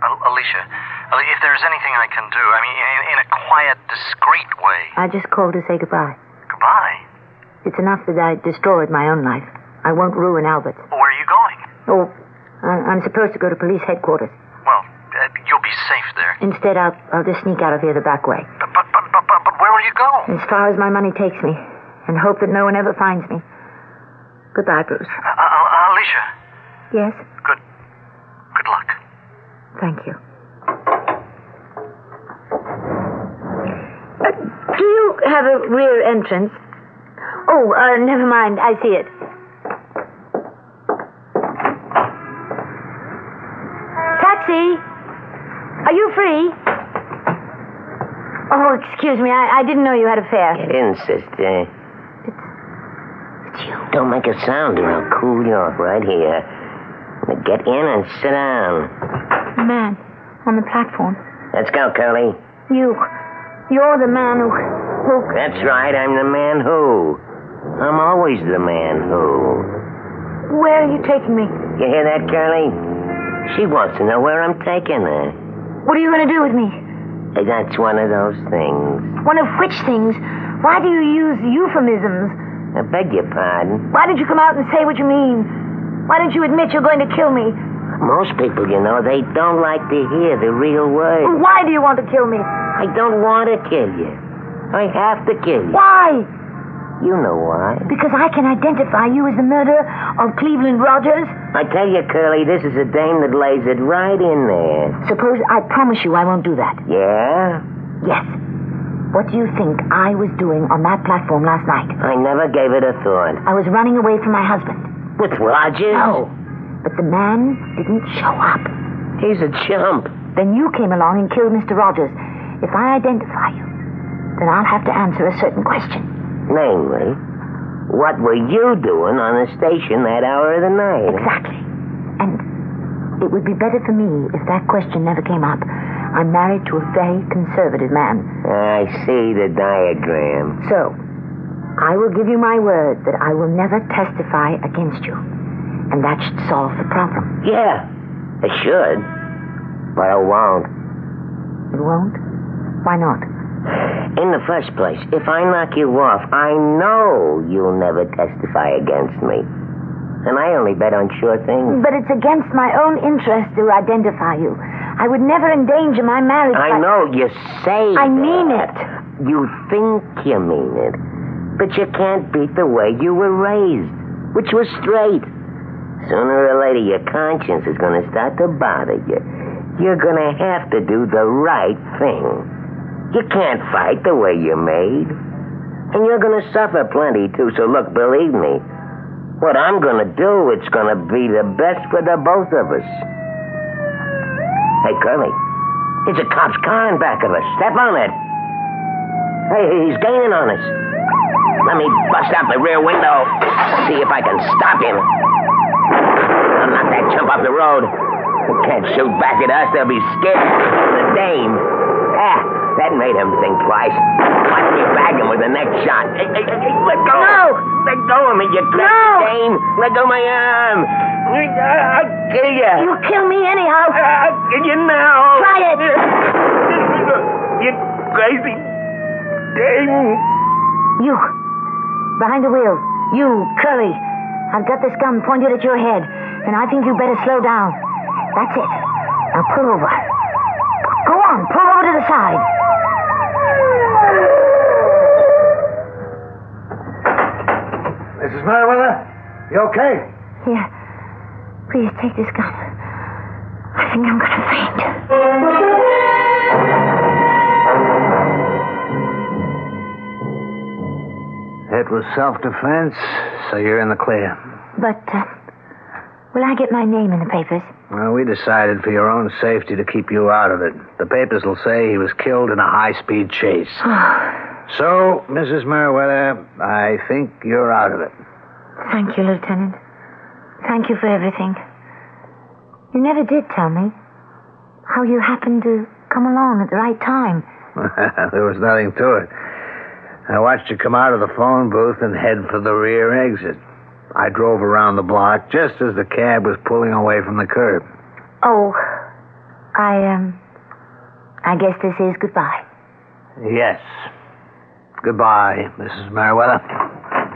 Al- Alicia, if there's anything I can do, I mean, in, in a quiet, discreet way. I just called to say goodbye. Goodbye. It's enough that I destroyed my own life. I won't ruin Albert's. Where are you going? Oh, I- I'm supposed to go to police headquarters. Well, uh, you'll be safe there. Instead, I'll, I'll just sneak out of here the back way. But, but, but, but, but where will you go? As far as my money takes me, and hope that no one ever finds me. Goodbye, Bruce. Uh, uh, Alicia, Yes? good, good luck. Thank you. Uh, do you have a rear entrance? Oh, uh, never mind. I see it. Taxi! Are you free? Oh, excuse me. I, I didn't know you had a fare. Get in, sister. It's you. Don't make a sound or I'll cool you off right here. Now get in and sit down. A man on the platform. Let's go, Curly. You. You're the man who. who. That's right, I'm the man who. I'm always the man who. Where are you taking me? You hear that, Curly? She wants to know where I'm taking her. What are you going to do with me? That's one of those things. One of which things? Why do you use euphemisms? I beg your pardon. Why did you come out and say what you mean? Why don't you admit you're going to kill me? Most people, you know, they don't like to hear the real words. Why do you want to kill me? I don't want to kill you. I have to kill you. Why? You know why. Because I can identify you as the murderer of Cleveland Rogers. I tell you, Curly, this is a dame that lays it right in there. Suppose I promise you I won't do that. Yeah? Yes. What do you think I was doing on that platform last night? I never gave it a thought. I was running away from my husband. With Rogers? No. But the man didn't show up. He's a chump. Then you came along and killed Mr. Rogers. If I identify you, then I'll have to answer a certain question. Namely, what were you doing on the station that hour of the night? Exactly. And it would be better for me if that question never came up. I'm married to a very conservative man. I see the diagram. So, I will give you my word that I will never testify against you. And that should solve the problem. Yeah, it should. But it won't. It won't? Why not? In the first place, if I knock you off, I know you'll never testify against me. And I only bet on sure things. But it's against my own interest to identify you. I would never endanger my marriage. I by- know you say I mean it. You think you mean it. But you can't beat the way you were raised, which was straight. Sooner or later, your conscience is going to start to bother you. You're going to have to do the right thing. You can't fight the way you're made. And you're going to suffer plenty, too. So, look, believe me, what I'm going to do, it's going to be the best for the both of us. Hey, Curly, it's a cop's car in back of us. Step on it. Hey, he's gaining on us. Let me bust out the rear window. See if I can stop him. I'll knock that chump off the road. Can't shoot back at us. They'll be scared. The dame. Ah, that made him think twice. Watch me bag him with the next shot. Hey, hey, hey, let go. No. Let go of me, you crazy No. dame. Let go of my arm. I'll kill you. You kill me anyhow. I'll kill you now. Try it. You crazy dame. You. Behind the wheel. You, Curly. I've got this gun pointed at your head, and I think you better slow down. That's it. Now pull over. Go on, pull over to the side. Mrs. Merriweather, you okay? Here. Please take this gun. I think I'm going to faint. It was self-defense, so you're in the clear. But, uh, will I get my name in the papers? Well, we decided for your own safety to keep you out of it. The papers will say he was killed in a high-speed chase. So, Mrs. Merriweather, I think you're out of it. Thank you, Lieutenant. Thank you for everything. You never did tell me how you happened to come along at the right time. there was nothing to it. I watched you come out of the phone booth and head for the rear exit. I drove around the block just as the cab was pulling away from the curb. Oh, I, um, I guess this is goodbye. Yes. Goodbye, Mrs. Merriweather.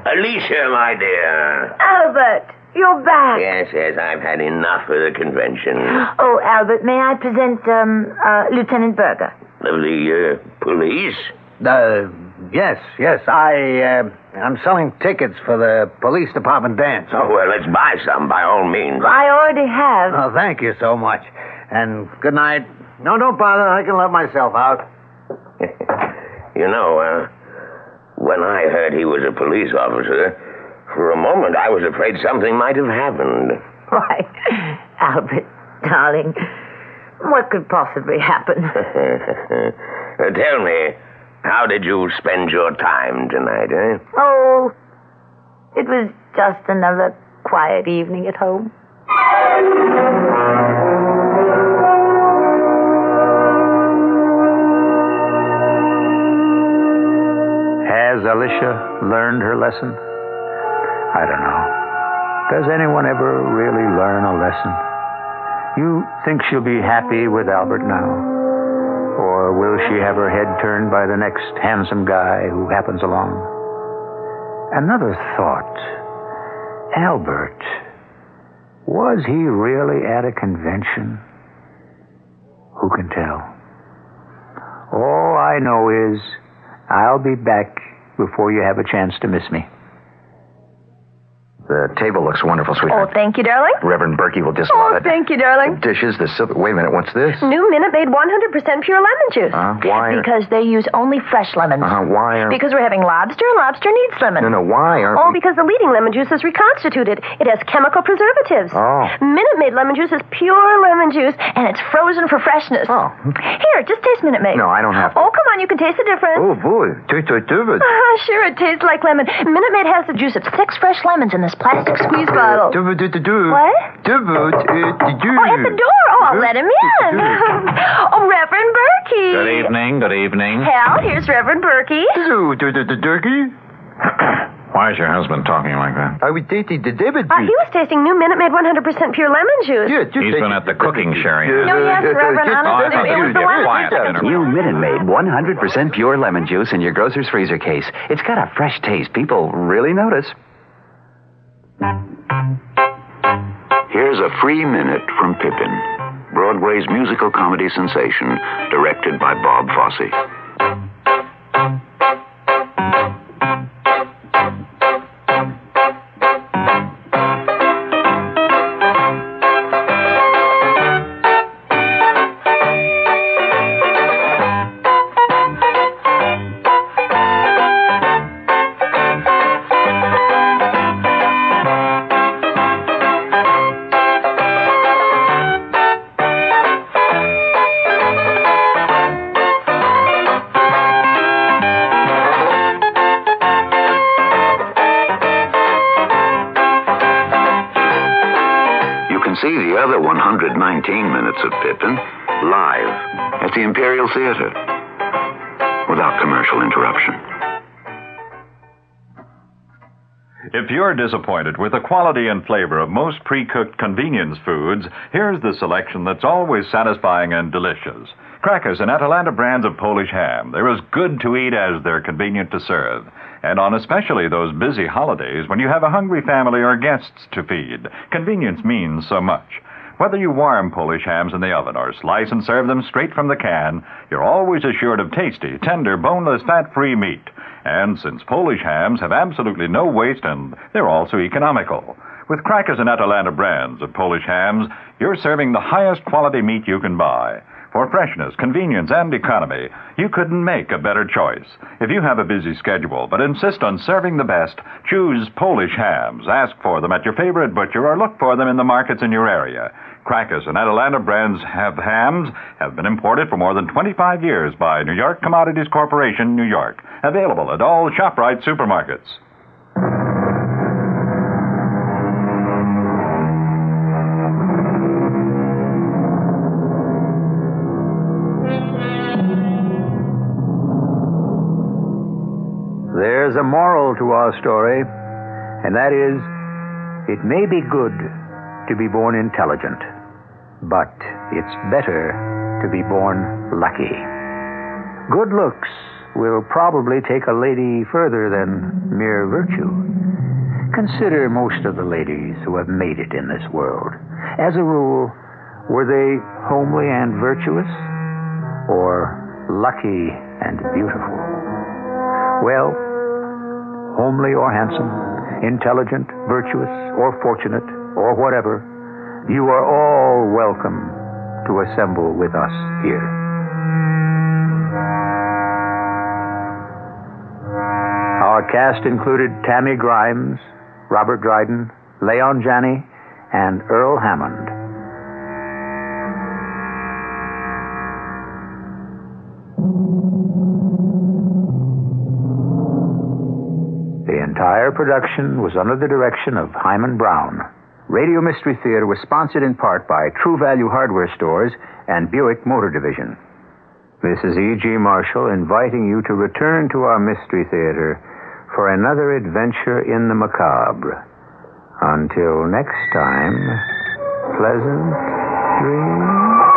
Alicia, my dear. Albert, you're back. Yes, yes, I've had enough of the convention. Oh, Albert, may I present, um, uh, Lieutenant Berger? Of the, uh, police? Uh, yes, yes. I, uh, I'm selling tickets for the police department dance. Oh, well, let's buy some by all means. I already have. Oh, thank you so much. And good night. No, don't bother. I can let myself out. You know, uh, when I heard he was a police officer, for a moment I was afraid something might have happened. Why, Albert, darling, what could possibly happen? Tell me, how did you spend your time tonight, eh? Oh, it was just another quiet evening at home. Has Alicia learned her lesson? I don't know. Does anyone ever really learn a lesson? You think she'll be happy with Albert now? Or will she have her head turned by the next handsome guy who happens along? Another thought. Albert, was he really at a convention? Who can tell? All I know is I'll be back before you have a chance to miss me. The table looks wonderful, sweetheart. Oh, thank you, darling. Reverend Berkey will just Oh, love it. thank you, darling. Dishes, the silver. Wait a minute, what's this? New Minute Maid 100% pure lemon juice. Uh, why? Are, Because they use only fresh lemons. uh, why are? Because we're having lobster, and lobster needs lemon. no, no, why aren't? Oh, we- because the leading lemon juice is reconstituted. It has chemical preservatives. Oh. Minute Maid lemon juice is pure lemon juice, and it's frozen for freshness. Oh. Here, just taste Minute Maid. No, I don't have to. Oh, come on, you can taste the difference. Oh boy, taste too too. Ah, sure, it tastes like lemon. Minute Maid has the juice of six fresh lemons in this plastic squeeze bottle. Do do do do. What? Do do do. Oh, at the door. Oh, I'll let him in. oh, Reverend Berkey. Good evening. Good evening. Hal, here's Reverend Berkey. Do do do do turkey. Why is your husband talking like that? I was tasting the David Uh, he was tasting new Minute Maid 100% pure lemon juice. Yeah, He's been at the cooking, Sherry. No, yes, Reverend, Oh, I honestly, thought it you was were the just lemon. quiet. New Minute Maid 100% pure lemon juice in your grocer's freezer case. It's got a fresh taste. People really notice. Here's a free minute from Pippin, Broadway's musical comedy sensation, directed by Bob Fosse. If you're disappointed with the quality and flavor of most pre cooked convenience foods, here's the selection that's always satisfying and delicious. Krakus and Atalanta brands of Polish ham. They're as good to eat as they're convenient to serve. And on especially those busy holidays when you have a hungry family or guests to feed, convenience means so much. Whether you warm Polish hams in the oven or slice and serve them straight from the can, you're always assured of tasty, tender, boneless, fat free meat. And since Polish hams have absolutely no waste and they're also economical. With Krakus and Atalanta brands of Polish hams, you're serving the highest quality meat you can buy. For freshness, convenience, and economy, you couldn't make a better choice. If you have a busy schedule but insist on serving the best, choose Polish hams. Ask for them at your favorite butcher or look for them in the markets in your area. Krakus and Atalanta brands have hams have been imported for more than 25 years by New York Commodities Corporation, New York. Available at all ShopRite supermarkets. A moral to our story, and that is it may be good to be born intelligent, but it's better to be born lucky. Good looks will probably take a lady further than mere virtue. Consider most of the ladies who have made it in this world. As a rule, were they homely and virtuous, or lucky and beautiful? Well, homely or handsome, intelligent, virtuous, or fortunate, or whatever, you are all welcome to assemble with us here. Our cast included Tammy Grimes, Robert Dryden, Leon Janney, and Earl Hammond. Entire production was under the direction of Himan Brown. Radio Mystery Theater was sponsored in part by True Value Hardware Stores and Buick Motor Division. This is E.G. Marshall inviting you to return to our Mystery Theater for another adventure in the macabre. Until next time, pleasant dreams.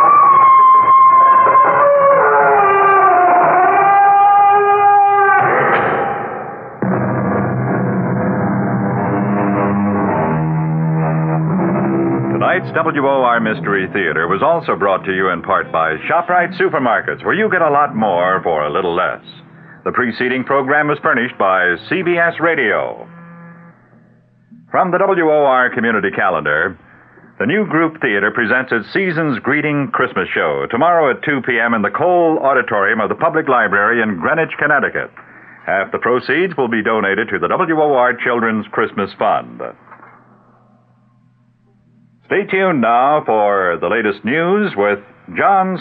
Tonight's WOR Mystery Theater was also brought to you in part by ShopRite Supermarkets, where you get a lot more for a little less. The preceding program was furnished by CBS Radio. From the WOR Community Calendar, the new Group Theater presents its Season's Greeting Christmas Show tomorrow at 2 p.m. in the Cole Auditorium of the Public Library in Greenwich, Connecticut. Half the proceeds will be donated to the WOR Children's Christmas Fund. Stay tuned now for the latest news with John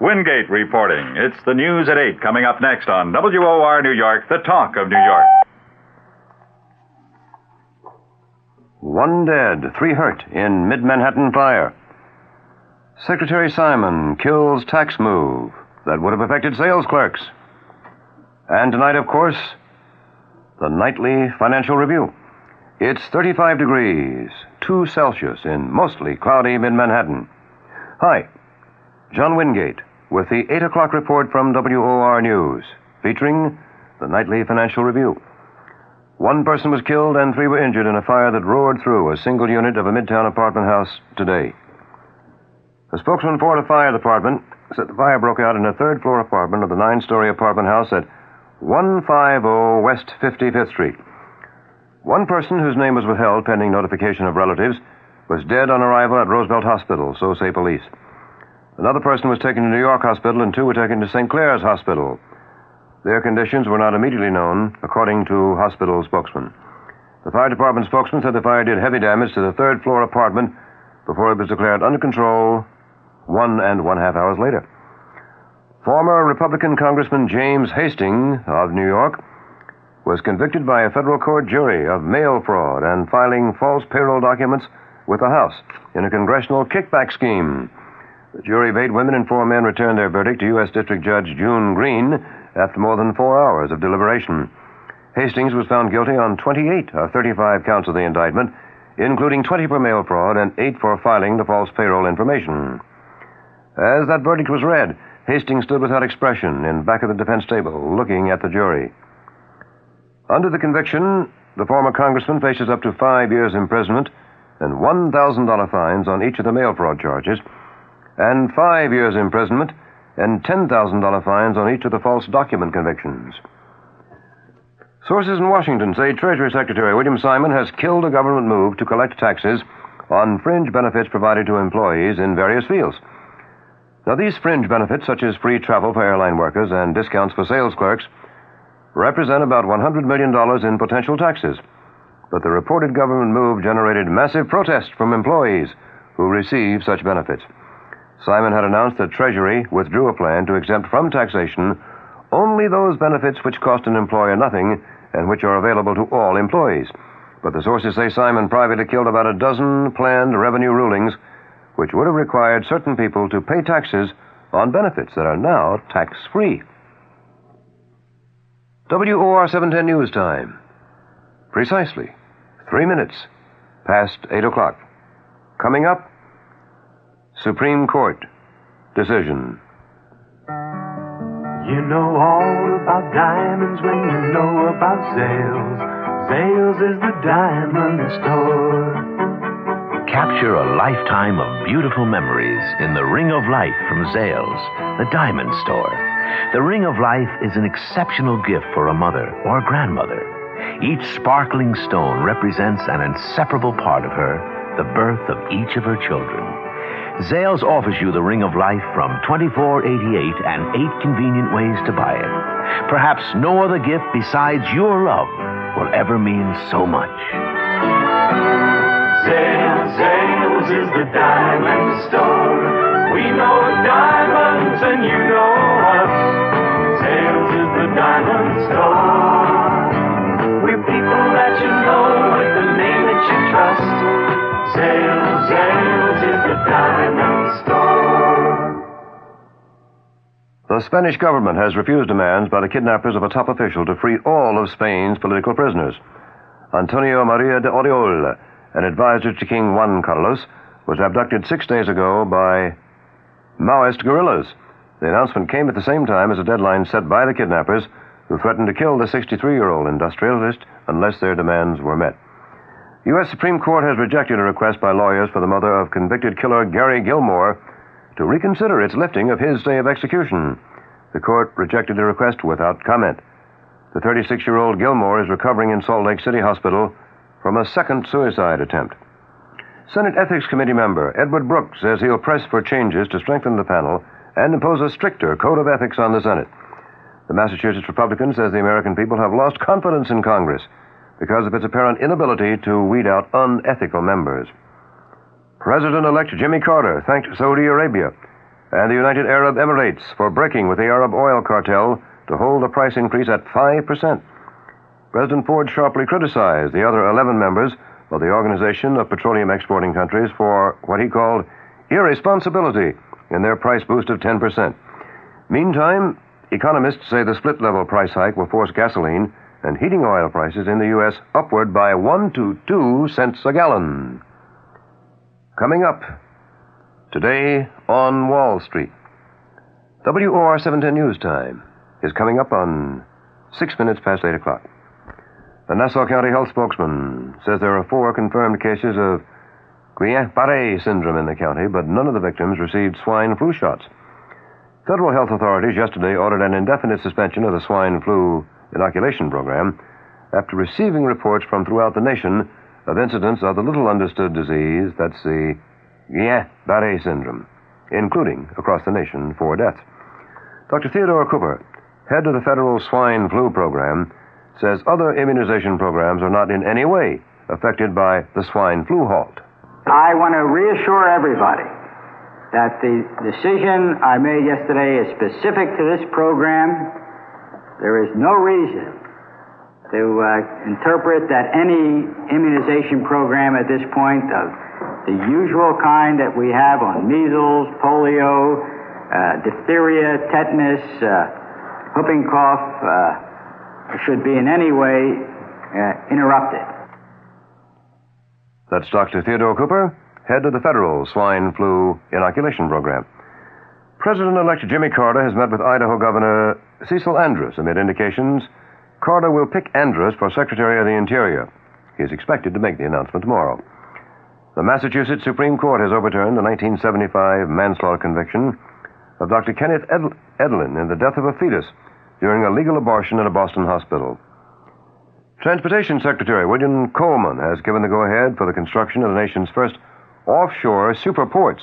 Wingate reporting. It's the news at 8 coming up next on WOR New York, the talk of New York. One dead, three hurt in mid Manhattan fire. Secretary Simon kills tax move that would have affected sales clerks. And tonight, of course, the nightly financial review. It's 35 degrees, 2 Celsius in mostly cloudy mid Manhattan. Hi, John Wingate with the 8 o'clock report from WOR News, featuring the nightly financial review. One person was killed and three were injured in a fire that roared through a single unit of a midtown apartment house today. A spokesman for the fire department said the fire broke out in a third floor apartment of the nine story apartment house at 150 West 55th Street. One person whose name was withheld pending notification of relatives was dead on arrival at Roosevelt Hospital, so say police. Another person was taken to New York Hospital and two were taken to St. Clare's Hospital. Their conditions were not immediately known, according to hospital spokesman. The fire department spokesman said the fire did heavy damage to the third floor apartment before it was declared under control one and one half hours later. Former Republican Congressman James Hastings of New York was convicted by a federal court jury of mail fraud and filing false payroll documents with the House in a congressional kickback scheme. The jury of eight women and four men returned their verdict to U.S. District Judge June Green after more than four hours of deliberation. Hastings was found guilty on 28 of 35 counts of the indictment, including 20 for mail fraud and 8 for filing the false payroll information. As that verdict was read, Hastings stood without expression in back of the defense table, looking at the jury. Under the conviction, the former congressman faces up to five years' imprisonment and $1,000 fines on each of the mail fraud charges, and five years' imprisonment and $10,000 fines on each of the false document convictions. Sources in Washington say Treasury Secretary William Simon has killed a government move to collect taxes on fringe benefits provided to employees in various fields. Now, these fringe benefits, such as free travel for airline workers and discounts for sales clerks, represent about $100 million in potential taxes. But the reported government move generated massive protest from employees who receive such benefits. Simon had announced that Treasury withdrew a plan to exempt from taxation only those benefits which cost an employer nothing and which are available to all employees. But the sources say Simon privately killed about a dozen planned revenue rulings which would have required certain people to pay taxes on benefits that are now tax free. WOR 710 News Time. Precisely three minutes past 8 o'clock. Coming up, Supreme Court decision. You know all about diamonds when you know about Zales. Zales is the diamond store. Capture a lifetime of beautiful memories in the Ring of Life from Zales, the diamond store. The Ring of Life is an exceptional gift for a mother or grandmother. Each sparkling stone represents an inseparable part of her, the birth of each of her children. Zales offers you the Ring of Life from 2488 and eight convenient ways to buy it. Perhaps no other gift besides your love will ever mean so much. Zales, Zales is the diamond store. We know diamonds and you know diamond. We're people that you know with the name that you trust. Is the diamond. The Spanish government has refused demands by the kidnappers of a top official to free all of Spain's political prisoners. Antonio Maria de Oriol, an advisor to King Juan Carlos, was abducted six days ago by Maoist guerrillas. The announcement came at the same time as a deadline set by the kidnappers, who threatened to kill the 63 year old industrialist unless their demands were met. The U.S. Supreme Court has rejected a request by lawyers for the mother of convicted killer Gary Gilmore to reconsider its lifting of his stay of execution. The court rejected the request without comment. The 36 year old Gilmore is recovering in Salt Lake City Hospital from a second suicide attempt. Senate Ethics Committee member Edward Brooks says he'll press for changes to strengthen the panel and impose a stricter code of ethics on the Senate. The Massachusetts Republican says the American people have lost confidence in Congress because of its apparent inability to weed out unethical members. President elect Jimmy Carter thanked Saudi Arabia and the United Arab Emirates for breaking with the Arab oil cartel to hold the price increase at 5%. President Ford sharply criticized the other 11 members of the Organization of Petroleum Exporting Countries for what he called irresponsibility in their price boost of 10%. Meantime, economists say the split level price hike will force gasoline and heating oil prices in the U.S. upward by 1 to 2 cents a gallon. Coming up today on Wall Street. WOR 710 News Time is coming up on six minutes past 8 o'clock. The Nassau County Health spokesman says there are four confirmed cases of Guillain-Barré syndrome in the county, but none of the victims received swine flu shots. Federal health authorities yesterday ordered an indefinite suspension of the swine flu inoculation program after receiving reports from throughout the nation of incidents of the little understood disease that's the Guillain-Barré syndrome, including across the nation four deaths. Dr. Theodore Cooper, head of the federal swine flu program, says other immunization programs are not in any way affected by the swine flu halt. I want to reassure everybody that the decision I made yesterday is specific to this program. There is no reason to uh, interpret that any immunization program at this point of the usual kind that we have on measles, polio, uh, diphtheria, tetanus, uh, whooping cough uh, should be in any way uh, interrupted. That's Dr. Theodore Cooper, head of the federal swine flu inoculation program. President elect Jimmy Carter has met with Idaho Governor Cecil Andrus amid indications Carter will pick Andrus for Secretary of the Interior. He is expected to make the announcement tomorrow. The Massachusetts Supreme Court has overturned the 1975 manslaughter conviction of Dr. Kenneth Ed- Edelin in the death of a fetus during a legal abortion at a Boston hospital. Transportation Secretary William Coleman has given the go ahead for the construction of the nation's first offshore superports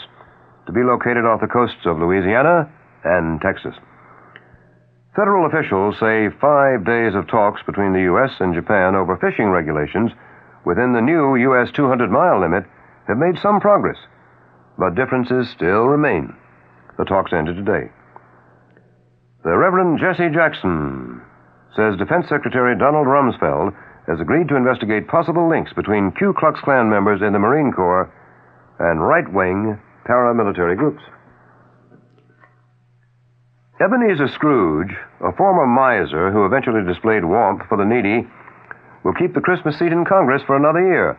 to be located off the coasts of Louisiana and Texas. Federal officials say five days of talks between the U.S. and Japan over fishing regulations within the new U.S. 200 mile limit have made some progress, but differences still remain. The talks ended today. The Reverend Jesse Jackson says Defense Secretary Donald Rumsfeld has agreed to investigate possible links between Ku Klux Klan members in the Marine Corps and right wing paramilitary groups. Ebenezer Scrooge, a former miser who eventually displayed warmth for the needy, will keep the Christmas seat in Congress for another year.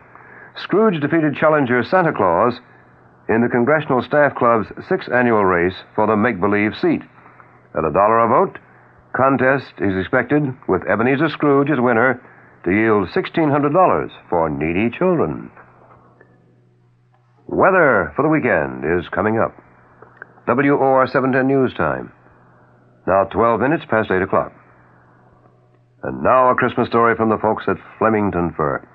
Scrooge defeated challenger Santa Claus in the Congressional Staff Club's sixth annual race for the make believe seat. At a dollar a vote, contest is expected with Ebenezer Scrooge as winner to yield $1,600 for needy children. Weather for the weekend is coming up. WOR 710 News Time. Now 12 minutes past 8 o'clock. And now a Christmas story from the folks at Flemington Fur.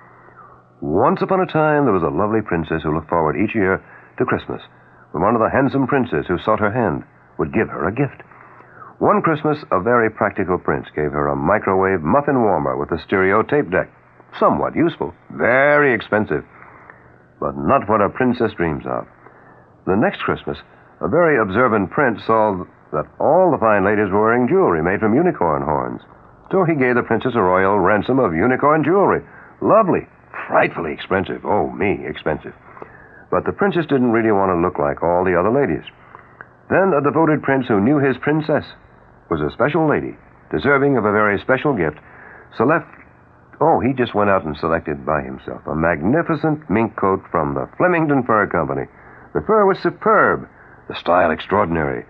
Once upon a time, there was a lovely princess who looked forward each year to Christmas when one of the handsome princes who sought her hand would give her a gift. One Christmas, a very practical prince gave her a microwave muffin warmer with a stereo tape deck. Somewhat useful, very expensive, but not what a princess dreams of. The next Christmas, a very observant prince saw that all the fine ladies were wearing jewelry made from unicorn horns. So he gave the princess a royal ransom of unicorn jewelry. Lovely, frightfully expensive. Oh, me, expensive. But the princess didn't really want to look like all the other ladies. Then a devoted prince who knew his princess was a special lady, deserving of a very special gift, select. Oh, he just went out and selected by himself a magnificent mink coat from the Flemington Fur Company. The fur was superb, the style extraordinary,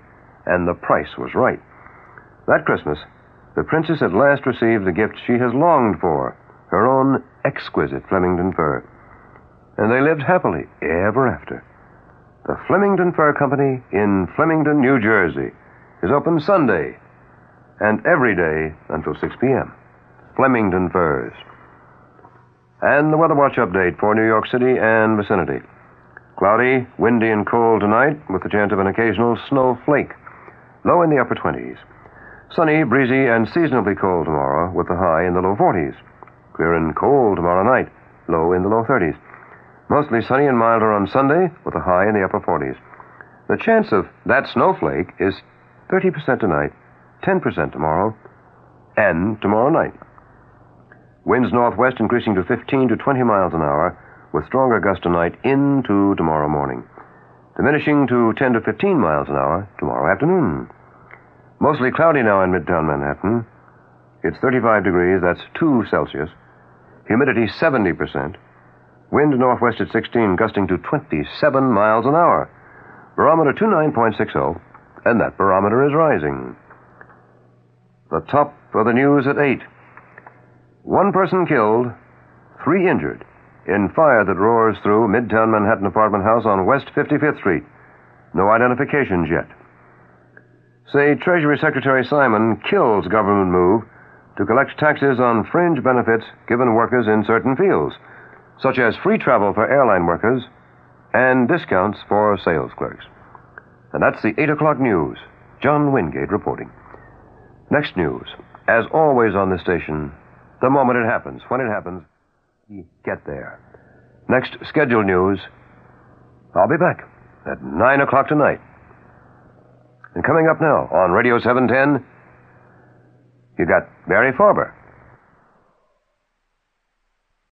and the price was right. That Christmas, the princess at last received the gift she has longed for her own exquisite Flemington fur. And they lived happily ever after. The Flemington Fur Company in Flemington, New Jersey, is open Sunday and every day until 6 p.m. Flemington Furs. And the Weather Watch update for New York City and vicinity. Cloudy, windy, and cold tonight with the chance of an occasional snow flake. Low in the upper 20s. Sunny, breezy, and seasonably cold tomorrow with the high in the low 40s. Clear and cold tomorrow night, low in the low 30s. Mostly sunny and milder on Sunday with a high in the upper 40s. The chance of that snowflake is 30% tonight, 10% tomorrow, and tomorrow night. Winds northwest increasing to 15 to 20 miles an hour with stronger gusts tonight into tomorrow morning. Diminishing to 10 to 15 miles an hour tomorrow afternoon. Mostly cloudy now in midtown Manhattan. It's 35 degrees, that's 2 Celsius. Humidity 70%. Wind northwest at 16, gusting to 27 miles an hour. Barometer 29.60, and that barometer is rising. The top of the news at 8. One person killed, three injured in fire that roars through Midtown Manhattan apartment house on West 55th Street. No identifications yet. Say Treasury Secretary Simon kills government move to collect taxes on fringe benefits given workers in certain fields, such as free travel for airline workers and discounts for sales clerks. And that's the 8 o'clock news. John Wingate reporting. Next news. As always on this station, the moment it happens, when it happens, you get there. Next scheduled news, I'll be back at 9 o'clock tonight. And coming up now on Radio 710, you got Barry Farber.